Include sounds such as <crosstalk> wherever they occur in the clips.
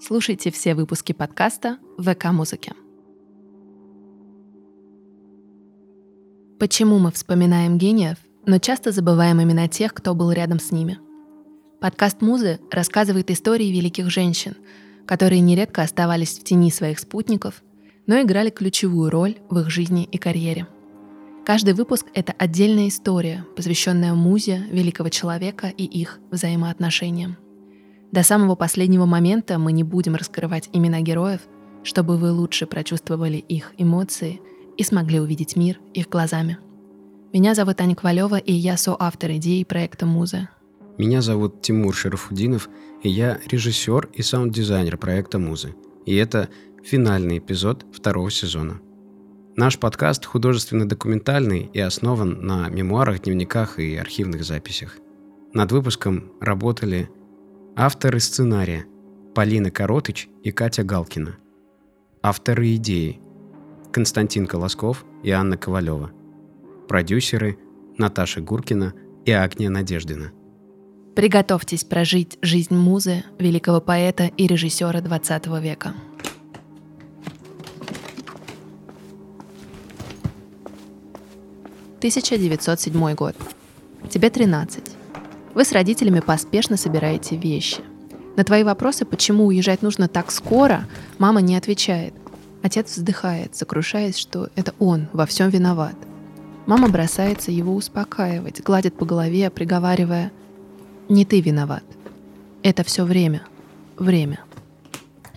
Слушайте все выпуски подкаста в ВК-музыке. Почему мы вспоминаем гениев, но часто забываем имена тех, кто был рядом с ними? Подкаст «Музы» рассказывает истории великих женщин, которые нередко оставались в тени своих спутников, но играли ключевую роль в их жизни и карьере. Каждый выпуск — это отдельная история, посвященная музе великого человека и их взаимоотношениям. До самого последнего момента мы не будем раскрывать имена героев, чтобы вы лучше прочувствовали их эмоции и смогли увидеть мир их глазами. Меня зовут Аня Ковалева, и я соавтор идеи проекта «Муза». Меня зовут Тимур Шарафудинов, и я режиссер и саунд-дизайнер проекта «Музы». И это финальный эпизод второго сезона. Наш подкаст художественно-документальный и основан на мемуарах, дневниках и архивных записях. Над выпуском работали авторы сценария Полина Коротыч и Катя Галкина. Авторы идеи Константин Колосков и Анна Ковалева. Продюсеры Наташа Гуркина и Агния Надеждина. Приготовьтесь прожить жизнь музы, великого поэта и режиссера 20 века. «1907 год. Тебе 13. Вы с родителями поспешно собираете вещи. На твои вопросы, почему уезжать нужно так скоро, мама не отвечает – Отец вздыхает, сокрушаясь, что это он во всем виноват. Мама бросается его успокаивать, гладит по голове, приговаривая «Не ты виноват. Это все время. Время».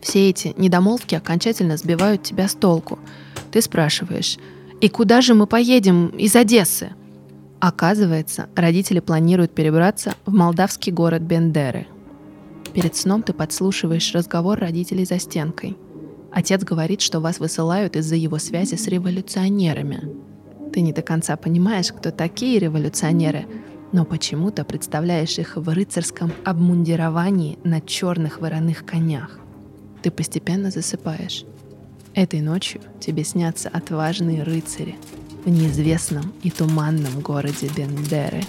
Все эти недомолвки окончательно сбивают тебя с толку. Ты спрашиваешь «И куда же мы поедем из Одессы?» Оказывается, родители планируют перебраться в молдавский город Бендеры. Перед сном ты подслушиваешь разговор родителей за стенкой – Отец говорит, что вас высылают из-за его связи с революционерами. Ты не до конца понимаешь, кто такие революционеры, но почему-то представляешь их в рыцарском обмундировании на черных вороных конях. Ты постепенно засыпаешь. Этой ночью тебе снятся отважные рыцари в неизвестном и туманном городе Бендеры.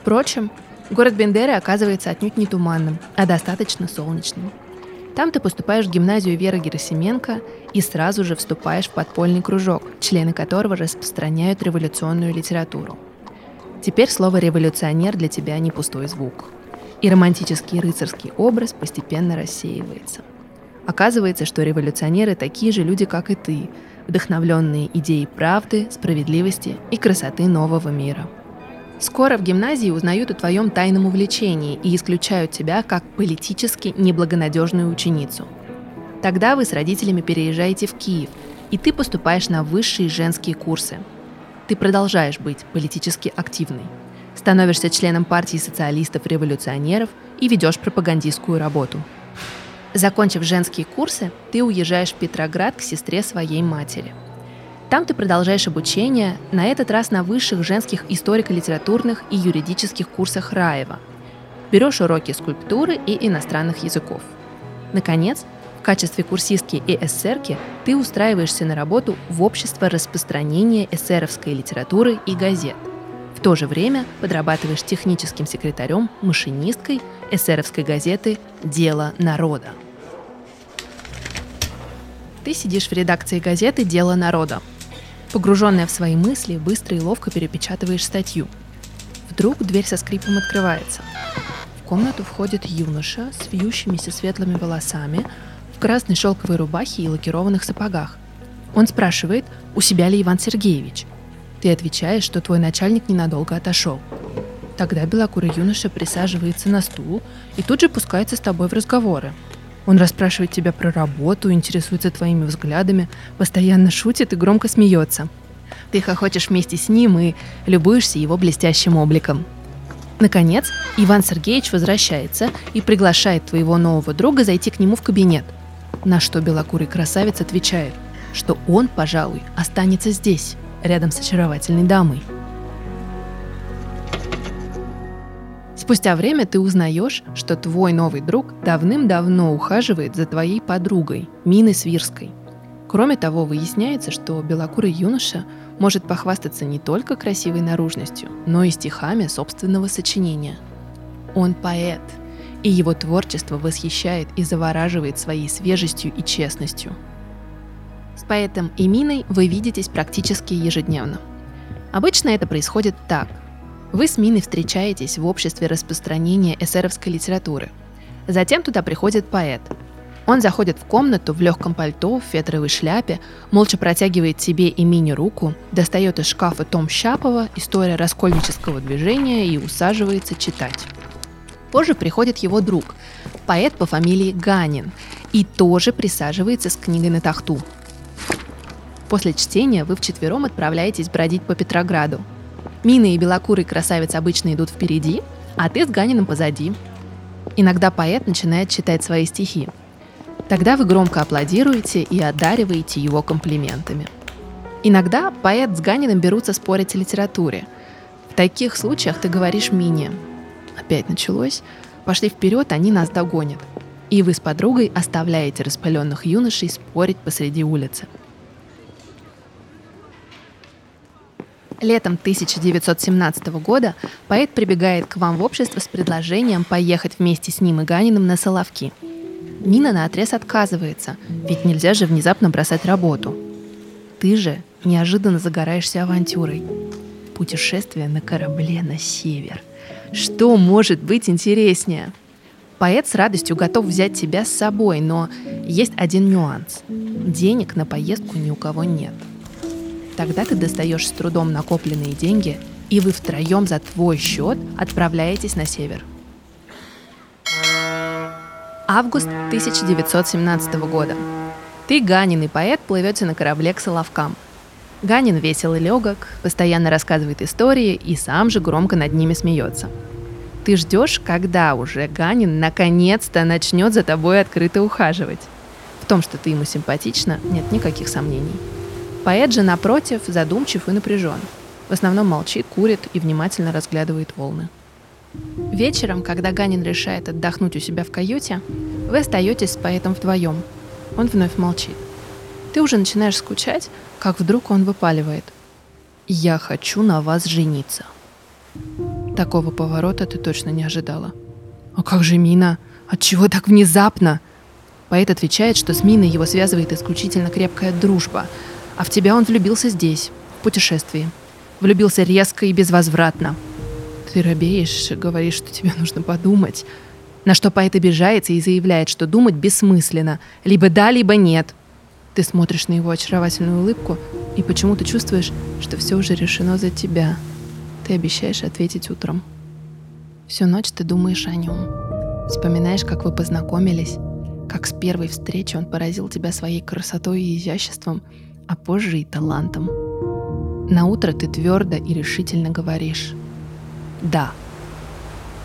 Впрочем, город Бендеры оказывается отнюдь не туманным, а достаточно солнечным. Там ты поступаешь в гимназию Веры Герасименко и сразу же вступаешь в подпольный кружок, члены которого распространяют революционную литературу. Теперь слово «революционер» для тебя не пустой звук. И романтический рыцарский образ постепенно рассеивается. Оказывается, что революционеры такие же люди, как и ты, вдохновленные идеей правды, справедливости и красоты нового мира – Скоро в гимназии узнают о твоем тайном увлечении и исключают тебя как политически неблагонадежную ученицу. Тогда вы с родителями переезжаете в Киев, и ты поступаешь на высшие женские курсы. Ты продолжаешь быть политически активной. Становишься членом партии социалистов-революционеров и ведешь пропагандистскую работу. Закончив женские курсы, ты уезжаешь в Петроград к сестре своей матери – там ты продолжаешь обучение, на этот раз на высших женских историко-литературных и юридических курсах Раева. Берешь уроки скульптуры и иностранных языков. Наконец, в качестве курсистки и эсерки ты устраиваешься на работу в общество распространения эсеровской литературы и газет. То же время подрабатываешь техническим секретарем, машинисткой эсеровской газеты «Дело народа». Ты сидишь в редакции газеты «Дело народа», Погруженная в свои мысли, быстро и ловко перепечатываешь статью. Вдруг дверь со скрипом открывается. В комнату входит юноша с вьющимися светлыми волосами, в красной шелковой рубахе и лакированных сапогах. Он спрашивает, у себя ли Иван Сергеевич. Ты отвечаешь, что твой начальник ненадолго отошел. Тогда белокурый юноша присаживается на стул и тут же пускается с тобой в разговоры. Он расспрашивает тебя про работу, интересуется твоими взглядами, постоянно шутит и громко смеется. Ты хохочешь вместе с ним и любуешься его блестящим обликом. Наконец, Иван Сергеевич возвращается и приглашает твоего нового друга зайти к нему в кабинет. На что белокурый красавец отвечает, что он, пожалуй, останется здесь, рядом с очаровательной дамой. Спустя время ты узнаешь, что твой новый друг давным-давно ухаживает за твоей подругой, Миной Свирской. Кроме того, выясняется, что белокурый юноша может похвастаться не только красивой наружностью, но и стихами собственного сочинения. Он поэт, и его творчество восхищает и завораживает своей свежестью и честностью. Поэтом Эминой вы видитесь практически ежедневно. Обычно это происходит так. Вы с Миной встречаетесь в обществе распространения эсеровской литературы. Затем туда приходит поэт – он заходит в комнату в легком пальто, в фетровой шляпе, молча протягивает тебе и Мине руку, достает из шкафа том Щапова «История раскольнического движения» и усаживается читать. Позже приходит его друг, поэт по фамилии Ганин, и тоже присаживается с книгой на тахту. После чтения вы вчетвером отправляетесь бродить по Петрограду. Мина и белокурый красавец обычно идут впереди, а ты с Ганиным позади. Иногда поэт начинает читать свои стихи – Тогда вы громко аплодируете и одариваете его комплиментами. Иногда поэт с Ганиным берутся спорить о литературе. В таких случаях ты говоришь Мине. Опять началось. Пошли вперед, они нас догонят. И вы с подругой оставляете распаленных юношей спорить посреди улицы. Летом 1917 года поэт прибегает к вам в общество с предложением поехать вместе с ним и Ганиным на Соловки – Нина на отрез отказывается, ведь нельзя же внезапно бросать работу. Ты же неожиданно загораешься авантюрой. Путешествие на корабле на север. Что может быть интереснее? Поэт с радостью готов взять тебя с собой, но есть один нюанс. Денег на поездку ни у кого нет. Тогда ты достаешь с трудом накопленные деньги, и вы втроем за твой счет отправляетесь на север – Август 1917 года. Ты, Ганин и поэт, плывете на корабле к Соловкам. Ганин весел и легок, постоянно рассказывает истории и сам же громко над ними смеется. Ты ждешь, когда уже Ганин наконец-то начнет за тобой открыто ухаживать. В том, что ты ему симпатична, нет никаких сомнений. Поэт же, напротив, задумчив и напряжен. В основном молчит, курит и внимательно разглядывает волны. Вечером, когда Ганин решает отдохнуть у себя в каюте, вы остаетесь с поэтом вдвоем. Он вновь молчит. Ты уже начинаешь скучать, как вдруг он выпаливает. «Я хочу на вас жениться». Такого поворота ты точно не ожидала. «А как же Мина? Отчего так внезапно?» Поэт отвечает, что с Миной его связывает исключительно крепкая дружба, а в тебя он влюбился здесь, в путешествии. Влюбился резко и безвозвратно – ты робеешь, говоришь, что тебе нужно подумать. На что поэт обижается и заявляет, что думать бессмысленно. Либо да, либо нет. Ты смотришь на его очаровательную улыбку и почему-то чувствуешь, что все уже решено за тебя. Ты обещаешь ответить утром. Всю ночь ты думаешь о нем. Вспоминаешь, как вы познакомились, как с первой встречи он поразил тебя своей красотой и изяществом, а позже и талантом. На утро ты твердо и решительно говоришь «да».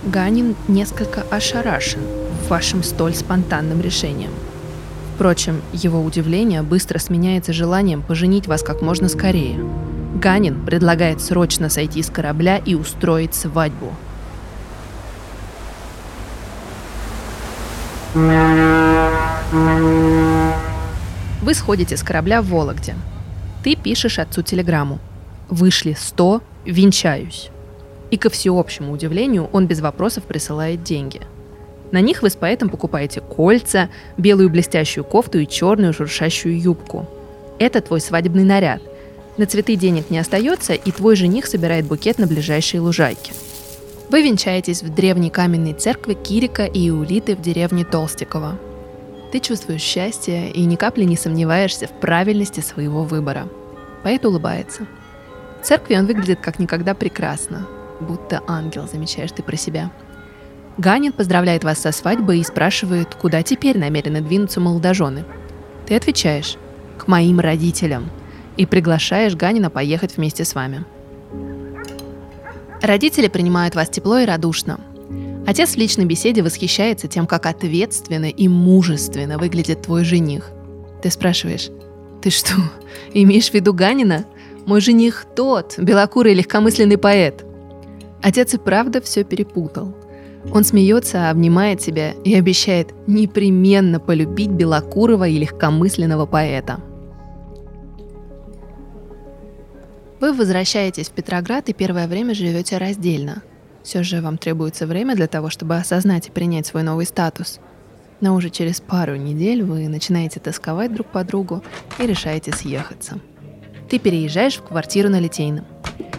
Ганин несколько ошарашен вашим столь спонтанным решением. Впрочем, его удивление быстро сменяется желанием поженить вас как можно скорее. Ганин предлагает срочно сойти с корабля и устроить свадьбу. Вы сходите с корабля в Вологде. Ты пишешь отцу телеграмму. Вышли сто, венчаюсь. И ко всеобщему удивлению он без вопросов присылает деньги. На них вы с поэтом покупаете кольца, белую блестящую кофту и черную шуршащую юбку. Это твой свадебный наряд. На цветы денег не остается, и твой жених собирает букет на ближайшей лужайке. Вы венчаетесь в древней каменной церкви Кирика и Иулиты в деревне Толстикова. Ты чувствуешь счастье и ни капли не сомневаешься в правильности своего выбора. Поэт улыбается. В церкви он выглядит как никогда прекрасно будто ангел, замечаешь ты про себя. Ганин поздравляет вас со свадьбой и спрашивает, куда теперь намерены двинуться молодожены. Ты отвечаешь «к моим родителям» и приглашаешь Ганина поехать вместе с вами. Родители принимают вас тепло и радушно. Отец в личной беседе восхищается тем, как ответственно и мужественно выглядит твой жених. Ты спрашиваешь, ты что, <laughs> имеешь в виду Ганина? Мой жених тот, белокурый легкомысленный поэт. Отец и правда все перепутал. Он смеется, обнимает тебя и обещает непременно полюбить белокурого и легкомысленного поэта. Вы возвращаетесь в Петроград и первое время живете раздельно – все же вам требуется время для того, чтобы осознать и принять свой новый статус. Но уже через пару недель вы начинаете тосковать друг по другу и решаете съехаться. Ты переезжаешь в квартиру на Литейном.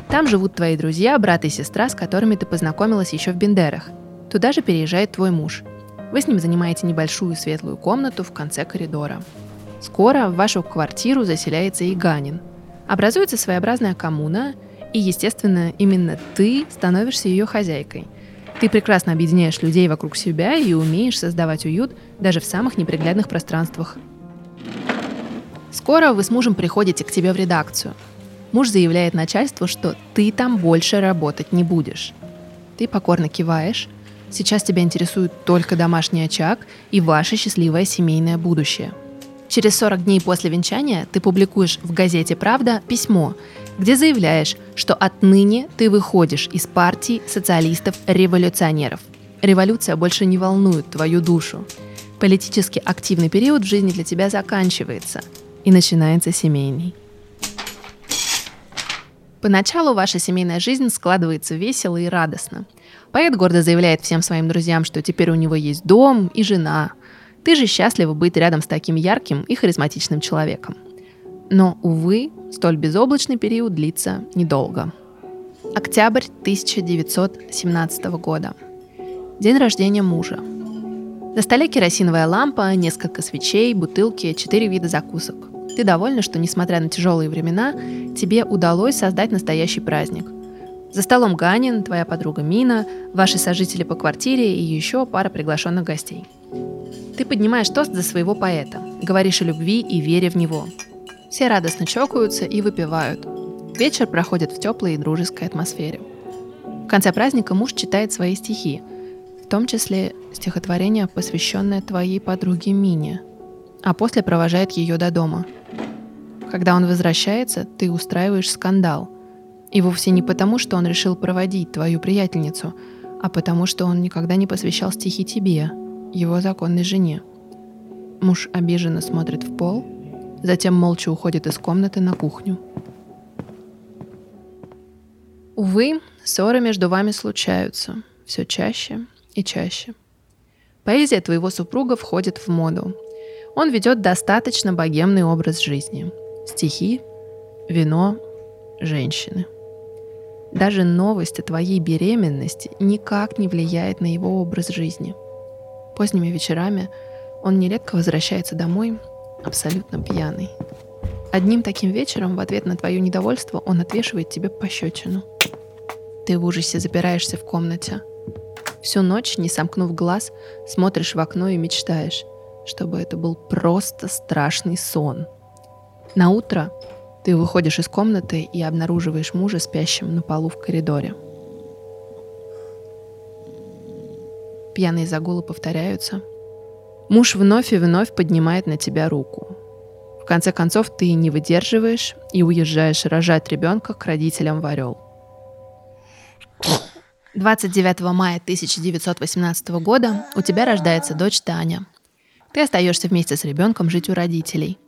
Там живут твои друзья, брат и сестра, с которыми ты познакомилась еще в Бендерах. Туда же переезжает твой муж. Вы с ним занимаете небольшую светлую комнату в конце коридора. Скоро в вашу квартиру заселяется и Ганин – Образуется своеобразная коммуна, и, естественно, именно ты становишься ее хозяйкой. Ты прекрасно объединяешь людей вокруг себя и умеешь создавать уют даже в самых неприглядных пространствах. Скоро вы с мужем приходите к тебе в редакцию. Муж заявляет начальству, что ты там больше работать не будешь. Ты покорно киваешь. Сейчас тебя интересует только домашний очаг и ваше счастливое семейное будущее – Через 40 дней после венчания ты публикуешь в газете «Правда» письмо, где заявляешь, что отныне ты выходишь из партии социалистов-революционеров. Революция больше не волнует твою душу. Политически активный период в жизни для тебя заканчивается, и начинается семейный. Поначалу ваша семейная жизнь складывается весело и радостно. Поэт гордо заявляет всем своим друзьям, что теперь у него есть дом и жена, ты же счастлива быть рядом с таким ярким и харизматичным человеком. Но, увы, столь безоблачный период длится недолго. Октябрь 1917 года. День рождения мужа. На столе керосиновая лампа, несколько свечей, бутылки, четыре вида закусок. Ты довольна, что, несмотря на тяжелые времена, тебе удалось создать настоящий праздник. За столом Ганин, твоя подруга Мина, ваши сожители по квартире и еще пара приглашенных гостей – ты поднимаешь тост за своего поэта, говоришь о любви и вере в него. Все радостно чокаются и выпивают. Вечер проходит в теплой и дружеской атмосфере. В конце праздника муж читает свои стихи, в том числе стихотворение, посвященное твоей подруге Мине, а после провожает ее до дома. Когда он возвращается, ты устраиваешь скандал. И вовсе не потому, что он решил проводить твою приятельницу, а потому, что он никогда не посвящал стихи тебе, его законной жене. Муж обиженно смотрит в пол, затем молча уходит из комнаты на кухню. Увы, ссоры между вами случаются все чаще и чаще. Поэзия твоего супруга входит в моду. Он ведет достаточно богемный образ жизни. Стихи, вино, женщины. Даже новость о твоей беременности никак не влияет на его образ жизни – Поздними вечерами он нередко возвращается домой абсолютно пьяный. Одним таким вечером в ответ на твое недовольство он отвешивает тебе пощечину. Ты в ужасе запираешься в комнате. Всю ночь, не сомкнув глаз, смотришь в окно и мечтаешь, чтобы это был просто страшный сон. На утро ты выходишь из комнаты и обнаруживаешь мужа спящим на полу в коридоре. Пьяные загулы повторяются. Муж вновь и вновь поднимает на тебя руку. В конце концов, ты не выдерживаешь и уезжаешь рожать ребенка к родителям в Орел. 29 мая 1918 года у тебя рождается дочь Таня. Ты остаешься вместе с ребенком жить у родителей.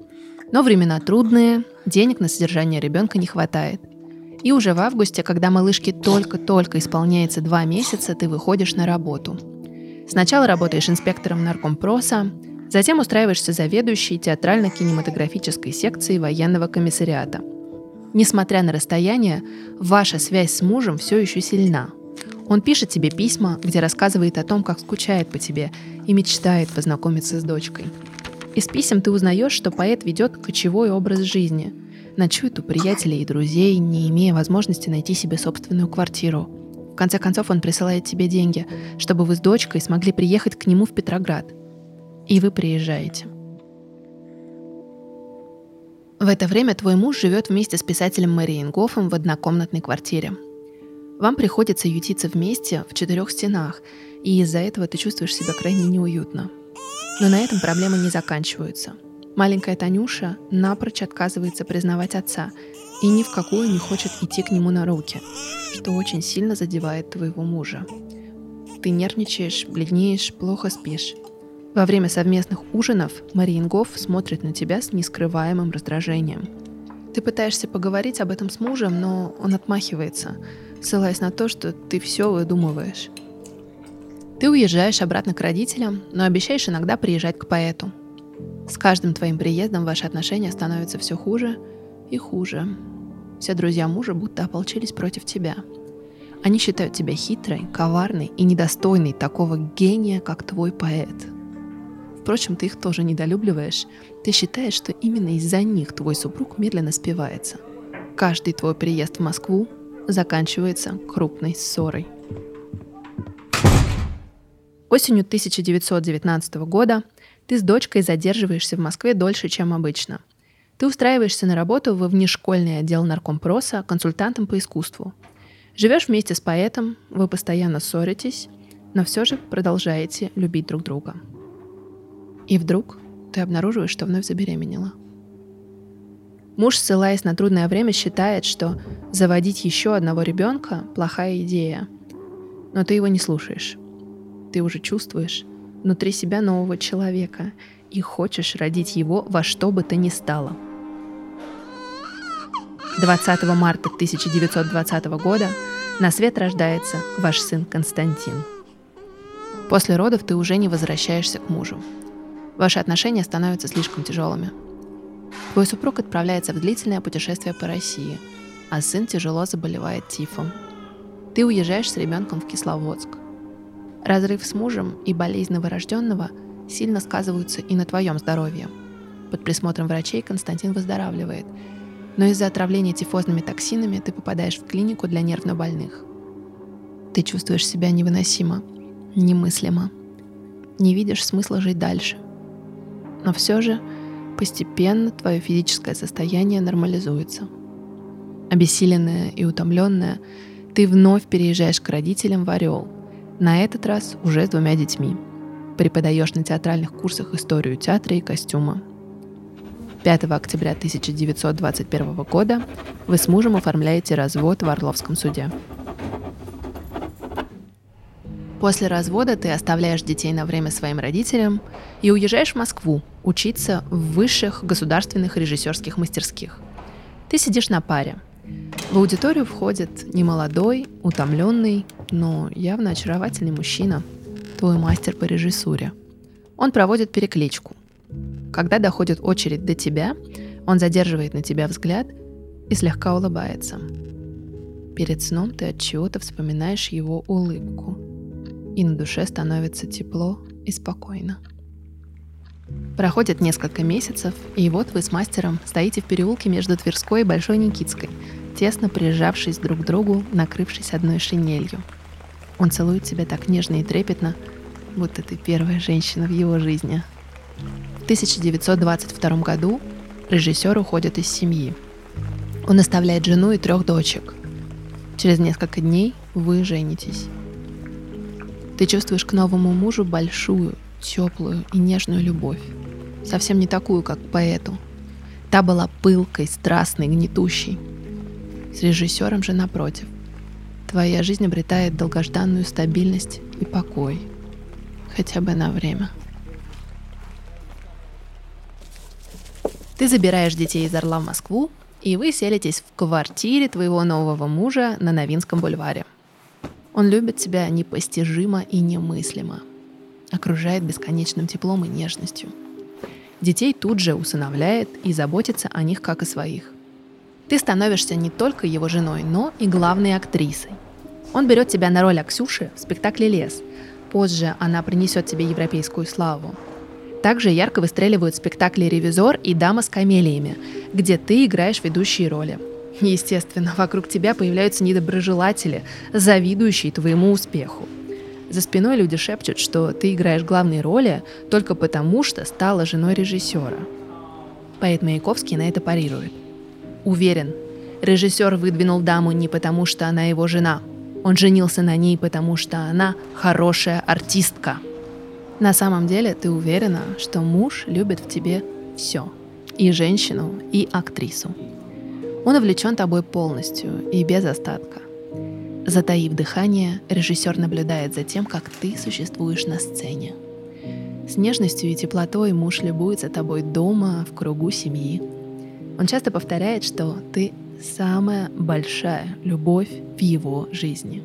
Но времена трудные, денег на содержание ребенка не хватает. И уже в августе, когда малышке только-только исполняется два месяца, ты выходишь на работу – Сначала работаешь инспектором наркомпроса, затем устраиваешься заведующей театрально-кинематографической секции военного комиссариата. Несмотря на расстояние, ваша связь с мужем все еще сильна. Он пишет тебе письма, где рассказывает о том, как скучает по тебе и мечтает познакомиться с дочкой. Из писем ты узнаешь, что поэт ведет кочевой образ жизни, ночует у приятелей и друзей, не имея возможности найти себе собственную квартиру – конце концов, он присылает тебе деньги, чтобы вы с дочкой смогли приехать к нему в Петроград. И вы приезжаете. В это время твой муж живет вместе с писателем Мариенгофом в однокомнатной квартире. Вам приходится ютиться вместе в четырех стенах, и из-за этого ты чувствуешь себя крайне неуютно. Но на этом проблемы не заканчиваются. Маленькая Танюша напрочь отказывается признавать отца и ни в какую не хочет идти к нему на руки, что очень сильно задевает твоего мужа. Ты нервничаешь, бледнеешь, плохо спишь. Во время совместных ужинов Мариенгоф смотрит на тебя с нескрываемым раздражением. Ты пытаешься поговорить об этом с мужем, но он отмахивается, ссылаясь на то, что ты все выдумываешь. Ты уезжаешь обратно к родителям, но обещаешь иногда приезжать к поэту. С каждым твоим приездом ваши отношения становятся все хуже и хуже. Все друзья мужа будто ополчились против тебя. Они считают тебя хитрой, коварной и недостойной такого гения, как твой поэт. Впрочем, ты их тоже недолюбливаешь. Ты считаешь, что именно из-за них твой супруг медленно спивается. Каждый твой приезд в Москву заканчивается крупной ссорой. Осенью 1919 года ты с дочкой задерживаешься в Москве дольше, чем обычно. Ты устраиваешься на работу во внешкольный отдел наркомпроса консультантом по искусству. Живешь вместе с поэтом, вы постоянно ссоритесь, но все же продолжаете любить друг друга. И вдруг ты обнаруживаешь, что вновь забеременела. Муж, ссылаясь на трудное время, считает, что заводить еще одного ребенка – плохая идея. Но ты его не слушаешь. Ты уже чувствуешь внутри себя нового человека и хочешь родить его во что бы то ни стало. 20 марта 1920 года на свет рождается ваш сын Константин. После родов ты уже не возвращаешься к мужу. Ваши отношения становятся слишком тяжелыми. Твой супруг отправляется в длительное путешествие по России, а сын тяжело заболевает тифом. Ты уезжаешь с ребенком в Кисловодск. Разрыв с мужем и болезнь новорожденного сильно сказываются и на твоем здоровье. Под присмотром врачей Константин выздоравливает, но из-за отравления тифозными токсинами ты попадаешь в клинику для нервнобольных. Ты чувствуешь себя невыносимо, немыслимо. Не видишь смысла жить дальше. Но все же постепенно твое физическое состояние нормализуется. Обессиленная и утомленная, ты вновь переезжаешь к родителям в Орел, на этот раз уже с двумя детьми. Преподаешь на театральных курсах историю театра и костюма. 5 октября 1921 года вы с мужем оформляете развод в Орловском суде. После развода ты оставляешь детей на время своим родителям и уезжаешь в Москву учиться в высших государственных режиссерских мастерских. Ты сидишь на паре. В аудиторию входит немолодой, утомленный, но явно очаровательный мужчина, твой мастер по режиссуре. Он проводит перекличку. Когда доходит очередь до тебя, он задерживает на тебя взгляд и слегка улыбается. Перед сном ты от чего-то вспоминаешь его улыбку – и на душе становится тепло и спокойно. Проходит несколько месяцев, и вот вы с мастером стоите в переулке между Тверской и Большой Никитской, тесно прижавшись друг к другу, накрывшись одной шинелью. Он целует тебя так нежно и трепетно, будто ты первая женщина в его жизни. В 1922 году режиссер уходит из семьи. Он оставляет жену и трех дочек. Через несколько дней вы женитесь. Ты чувствуешь к новому мужу большую, теплую и нежную любовь. Совсем не такую, как к поэту. Та была пылкой, страстной, гнетущей. С режиссером же напротив. Твоя жизнь обретает долгожданную стабильность и покой. Хотя бы на время. Ты забираешь детей из Орла в Москву, и вы селитесь в квартире твоего нового мужа на Новинском бульваре. Он любит тебя непостижимо и немыслимо, окружает бесконечным теплом и нежностью. Детей тут же усыновляет и заботится о них как о своих. Ты становишься не только его женой, но и главной актрисой. Он берет тебя на роль Аксюши в спектакле «Лес». Позже она принесет тебе европейскую славу. Также ярко выстреливают спектакли «Ревизор» и «Дама с камелиями», где ты играешь ведущие роли – Естественно, вокруг тебя появляются недоброжелатели, завидующие твоему успеху. За спиной люди шепчут, что ты играешь главные роли только потому, что стала женой режиссера. Поэт Маяковский на это парирует. Уверен, режиссер выдвинул даму не потому, что она его жена. Он женился на ней, потому что она хорошая артистка. На самом деле ты уверена, что муж любит в тебе все. И женщину, и актрису. Он увлечен тобой полностью и без остатка. Затаив дыхание, режиссер наблюдает за тем, как ты существуешь на сцене. С нежностью и теплотой муж любуется тобой дома, в кругу семьи. Он часто повторяет, что ты самая большая любовь в его жизни.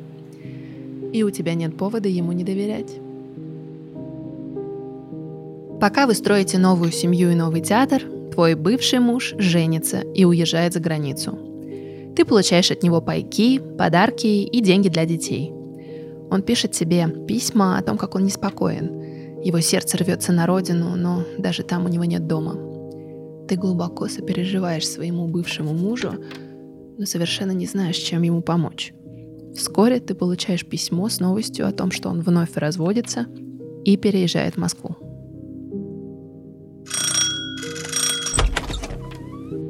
И у тебя нет повода ему не доверять. Пока вы строите новую семью и новый театр, твой бывший муж женится и уезжает за границу. Ты получаешь от него пайки, подарки и деньги для детей. Он пишет тебе письма о том, как он неспокоен. Его сердце рвется на родину, но даже там у него нет дома. Ты глубоко сопереживаешь своему бывшему мужу, но совершенно не знаешь, чем ему помочь. Вскоре ты получаешь письмо с новостью о том, что он вновь разводится и переезжает в Москву.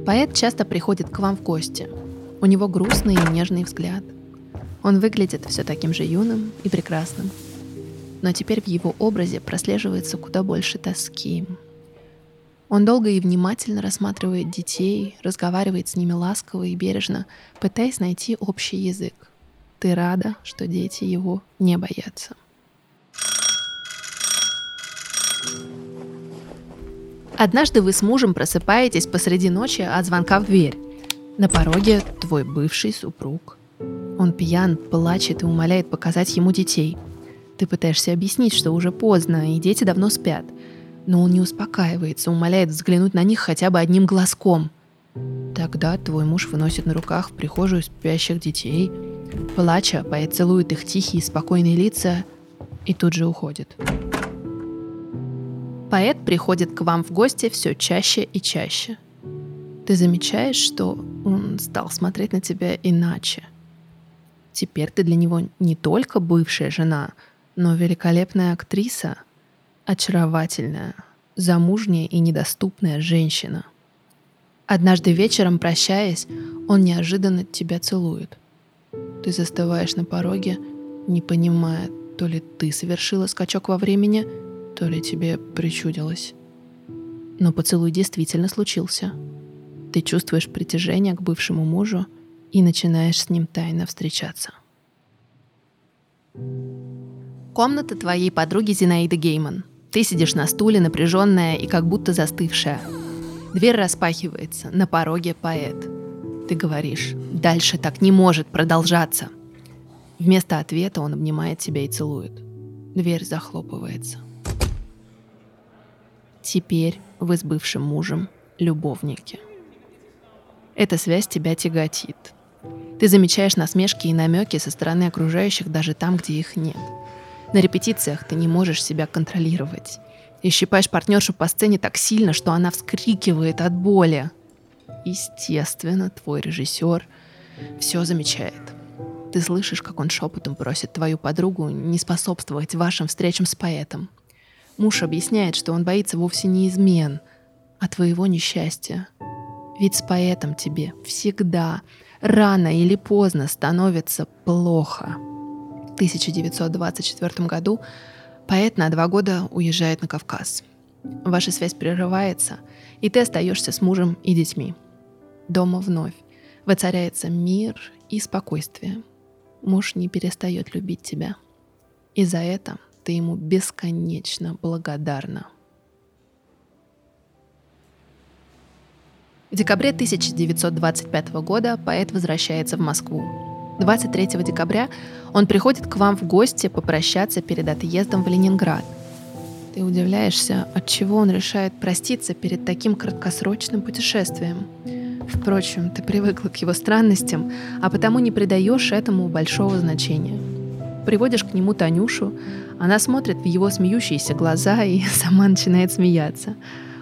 Поэт часто приходит к вам в гости. У него грустный и нежный взгляд. Он выглядит все таким же юным и прекрасным. Но теперь в его образе прослеживается куда больше тоски, он долго и внимательно рассматривает детей, разговаривает с ними ласково и бережно, пытаясь найти общий язык. Ты рада, что дети его не боятся. Однажды вы с мужем просыпаетесь посреди ночи от звонка в дверь. На пороге твой бывший супруг. Он пьян, плачет и умоляет показать ему детей. Ты пытаешься объяснить, что уже поздно, и дети давно спят – но он не успокаивается, умоляет взглянуть на них хотя бы одним глазком. Тогда твой муж выносит на руках в прихожую спящих детей, плача, поэт целует их тихие спокойные лица и тут же уходит. Поэт приходит к вам в гости все чаще и чаще. Ты замечаешь, что он стал смотреть на тебя иначе. Теперь ты для него не только бывшая жена, но великолепная актриса – очаровательная, замужняя и недоступная женщина. Однажды вечером, прощаясь, он неожиданно тебя целует. Ты застываешь на пороге, не понимая, то ли ты совершила скачок во времени, то ли тебе причудилось. Но поцелуй действительно случился. Ты чувствуешь притяжение к бывшему мужу и начинаешь с ним тайно встречаться. Комната твоей подруги Зинаиды Гейман – ты сидишь на стуле, напряженная и как будто застывшая. Дверь распахивается, на пороге поэт. Ты говоришь, дальше так не может продолжаться. Вместо ответа он обнимает тебя и целует. Дверь захлопывается. Теперь вы с бывшим мужем любовники. Эта связь тебя тяготит. Ты замечаешь насмешки и намеки со стороны окружающих даже там, где их нет – на репетициях ты не можешь себя контролировать. И щипаешь партнершу по сцене так сильно, что она вскрикивает от боли. Естественно, твой режиссер все замечает. Ты слышишь, как он шепотом просит твою подругу не способствовать вашим встречам с поэтом. Муж объясняет, что он боится вовсе не измен, а твоего несчастья. Ведь с поэтом тебе всегда, рано или поздно становится плохо. 1924 году поэт на два года уезжает на Кавказ. Ваша связь прерывается, и ты остаешься с мужем и детьми. Дома вновь воцаряется мир и спокойствие. Муж не перестает любить тебя. И за это ты ему бесконечно благодарна. В декабре 1925 года поэт возвращается в Москву. 23 декабря он приходит к вам в гости попрощаться перед отъездом в Ленинград. Ты удивляешься, от чего он решает проститься перед таким краткосрочным путешествием. Впрочем, ты привыкла к его странностям, а потому не придаешь этому большого значения. Приводишь к нему Танюшу, она смотрит в его смеющиеся глаза и <laughs> сама начинает смеяться.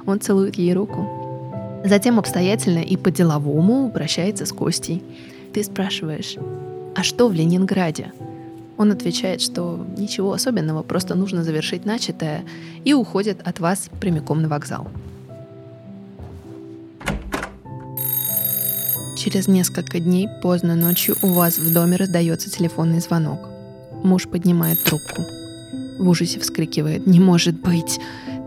Он целует ей руку. Затем обстоятельно и по-деловому прощается с Костей. Ты спрашиваешь, а что в Ленинграде? Он отвечает, что ничего особенного, просто нужно завершить начатое, и уходит от вас прямиком на вокзал. Через несколько дней поздно ночью у вас в доме раздается телефонный звонок. Муж поднимает трубку. В ужасе вскрикивает «Не может быть!»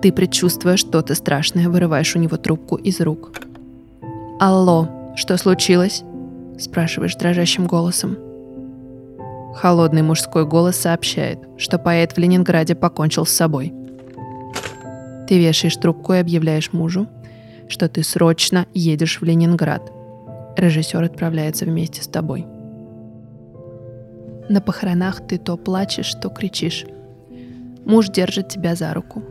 Ты, предчувствуя что-то страшное, вырываешь у него трубку из рук. «Алло, что случилось?» спрашиваешь дрожащим голосом. Холодный мужской голос сообщает, что поэт в Ленинграде покончил с собой. Ты вешаешь трубку и объявляешь мужу, что ты срочно едешь в Ленинград. Режиссер отправляется вместе с тобой. На похоронах ты то плачешь, то кричишь. Муж держит тебя за руку,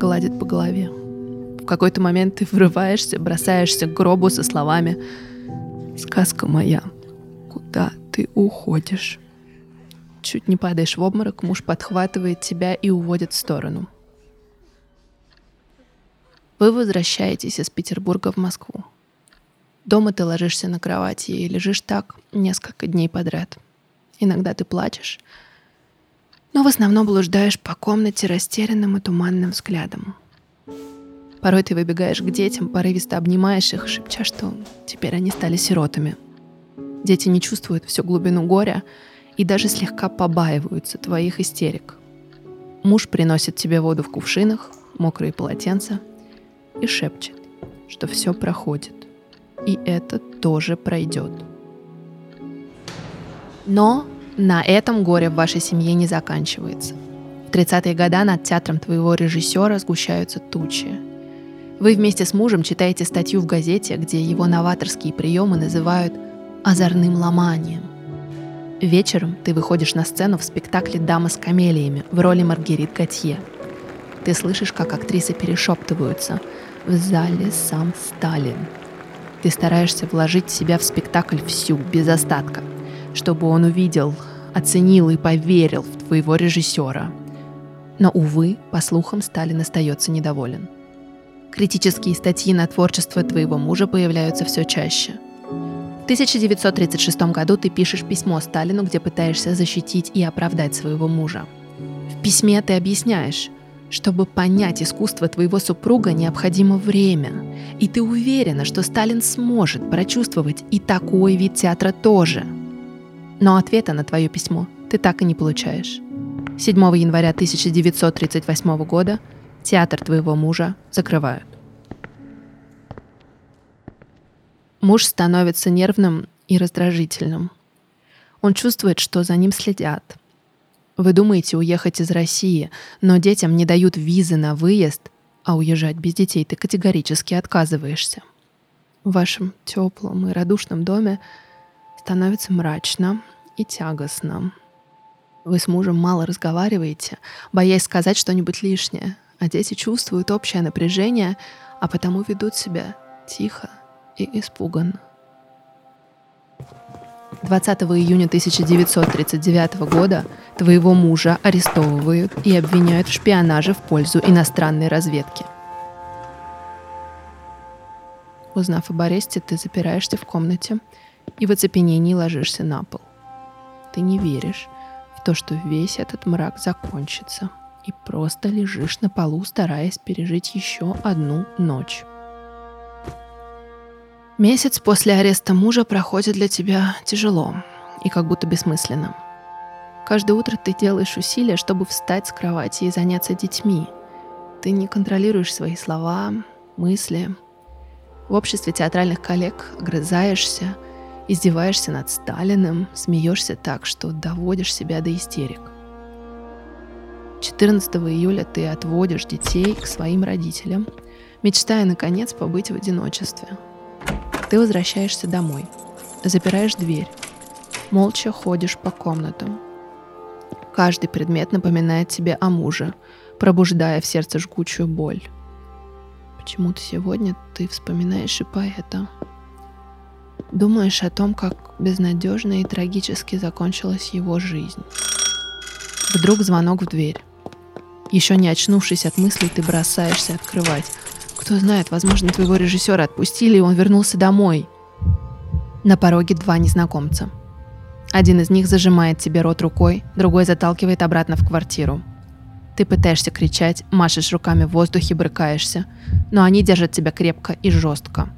гладит по голове. В какой-то момент ты врываешься, бросаешься к гробу со словами «Сказка моя, куда ты уходишь?» Чуть не падаешь в обморок, муж подхватывает тебя и уводит в сторону. Вы возвращаетесь из Петербурга в Москву. Дома ты ложишься на кровати и лежишь так несколько дней подряд. Иногда ты плачешь, но в основном блуждаешь по комнате растерянным и туманным взглядом. Порой ты выбегаешь к детям, порывисто обнимаешь их, шепча, что теперь они стали сиротами. Дети не чувствуют всю глубину горя и даже слегка побаиваются твоих истерик. Муж приносит тебе воду в кувшинах, мокрые полотенца — и шепчет, что все проходит, и это тоже пройдет. Но на этом горе в вашей семье не заканчивается. В 30-е годы над театром твоего режиссера сгущаются тучи. Вы вместе с мужем читаете статью в газете, где его новаторские приемы называют озорным ломанием. Вечером ты выходишь на сцену в спектакле «Дама с камелиями» в роли Маргарит Готье. Ты слышишь, как актрисы перешептываются – в зале сам Сталин. Ты стараешься вложить себя в спектакль всю, без остатка, чтобы он увидел, оценил и поверил в твоего режиссера. Но, увы, по слухам, Сталин остается недоволен. Критические статьи на творчество твоего мужа появляются все чаще. В 1936 году ты пишешь письмо Сталину, где пытаешься защитить и оправдать своего мужа. В письме ты объясняешь, чтобы понять искусство твоего супруга, необходимо время. И ты уверена, что Сталин сможет прочувствовать и такой вид театра тоже. Но ответа на твое письмо ты так и не получаешь. 7 января 1938 года театр твоего мужа закрывают. Муж становится нервным и раздражительным. Он чувствует, что за ним следят – вы думаете уехать из России, но детям не дают визы на выезд, а уезжать без детей ты категорически отказываешься. В вашем теплом и радушном доме становится мрачно и тягостно. Вы с мужем мало разговариваете, боясь сказать что-нибудь лишнее, а дети чувствуют общее напряжение, а потому ведут себя тихо и испуганно. 20 июня 1939 года твоего мужа арестовывают и обвиняют в шпионаже в пользу иностранной разведки. Узнав об аресте, ты запираешься в комнате и в оцепенении ложишься на пол. Ты не веришь в то, что весь этот мрак закончится, и просто лежишь на полу, стараясь пережить еще одну ночь. Месяц после ареста мужа проходит для тебя тяжело и как будто бессмысленно. Каждое утро ты делаешь усилия, чтобы встать с кровати и заняться детьми. Ты не контролируешь свои слова, мысли. В обществе театральных коллег огрызаешься, издеваешься над Сталиным, смеешься так, что доводишь себя до истерик. 14 июля ты отводишь детей к своим родителям, мечтая, наконец, побыть в одиночестве – ты возвращаешься домой, запираешь дверь, молча ходишь по комнатам. Каждый предмет напоминает тебе о муже, пробуждая в сердце жгучую боль. Почему-то сегодня ты вспоминаешь и поэта. Думаешь о том, как безнадежно и трагически закончилась его жизнь. Вдруг звонок в дверь. Еще не очнувшись от мыслей, ты бросаешься открывать. Кто знает, возможно, твоего режиссера отпустили, и он вернулся домой. На пороге два незнакомца. Один из них зажимает тебе рот рукой, другой заталкивает обратно в квартиру. Ты пытаешься кричать, машешь руками в воздухе, брыкаешься, но они держат тебя крепко и жестко.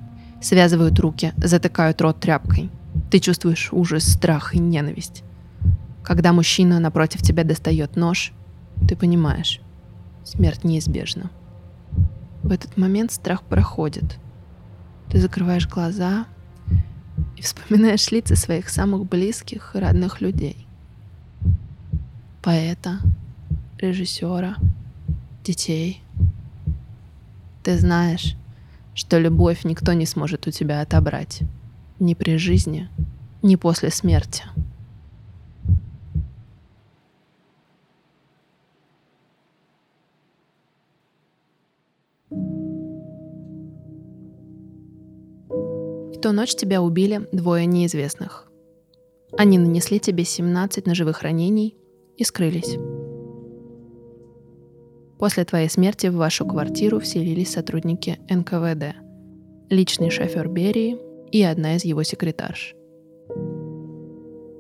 Связывают руки, затыкают рот тряпкой. Ты чувствуешь ужас, страх и ненависть. Когда мужчина напротив тебя достает нож, ты понимаешь, смерть неизбежна. В этот момент страх проходит. Ты закрываешь глаза и вспоминаешь лица своих самых близких и родных людей. Поэта, режиссера, детей. Ты знаешь, что любовь никто не сможет у тебя отобрать. Ни при жизни, ни после смерти. В ту ночь тебя убили двое неизвестных. Они нанесли тебе 17 ножевых ранений и скрылись. После твоей смерти в вашу квартиру вселились сотрудники НКВД, личный шофер Берии и одна из его секретарш.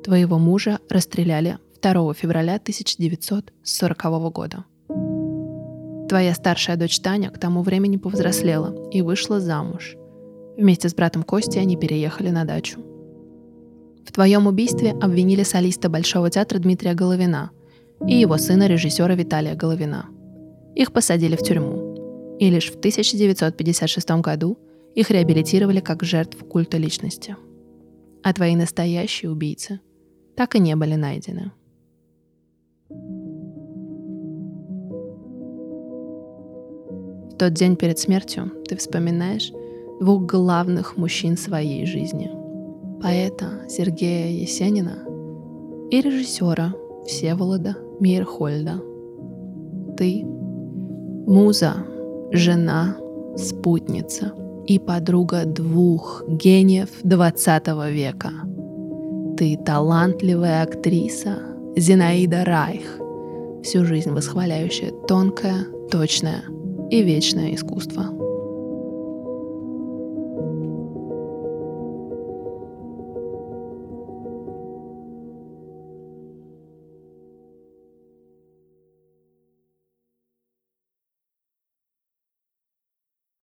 Твоего мужа расстреляли 2 февраля 1940 года. Твоя старшая дочь Таня к тому времени повзрослела и вышла замуж – Вместе с братом Костей они переехали на дачу. В твоем убийстве обвинили солиста Большого театра Дмитрия Головина и его сына режиссера Виталия Головина. Их посадили в тюрьму. И лишь в 1956 году их реабилитировали как жертв культа личности. А твои настоящие убийцы так и не были найдены. В тот день перед смертью ты вспоминаешь, двух главных мужчин своей жизни – поэта Сергея Есенина и режиссера Всеволода Мирхольда. Ты – муза, жена, спутница и подруга двух гениев 20 века. Ты талантливая актриса Зинаида Райх, всю жизнь восхваляющая тонкое, точное и вечное искусство.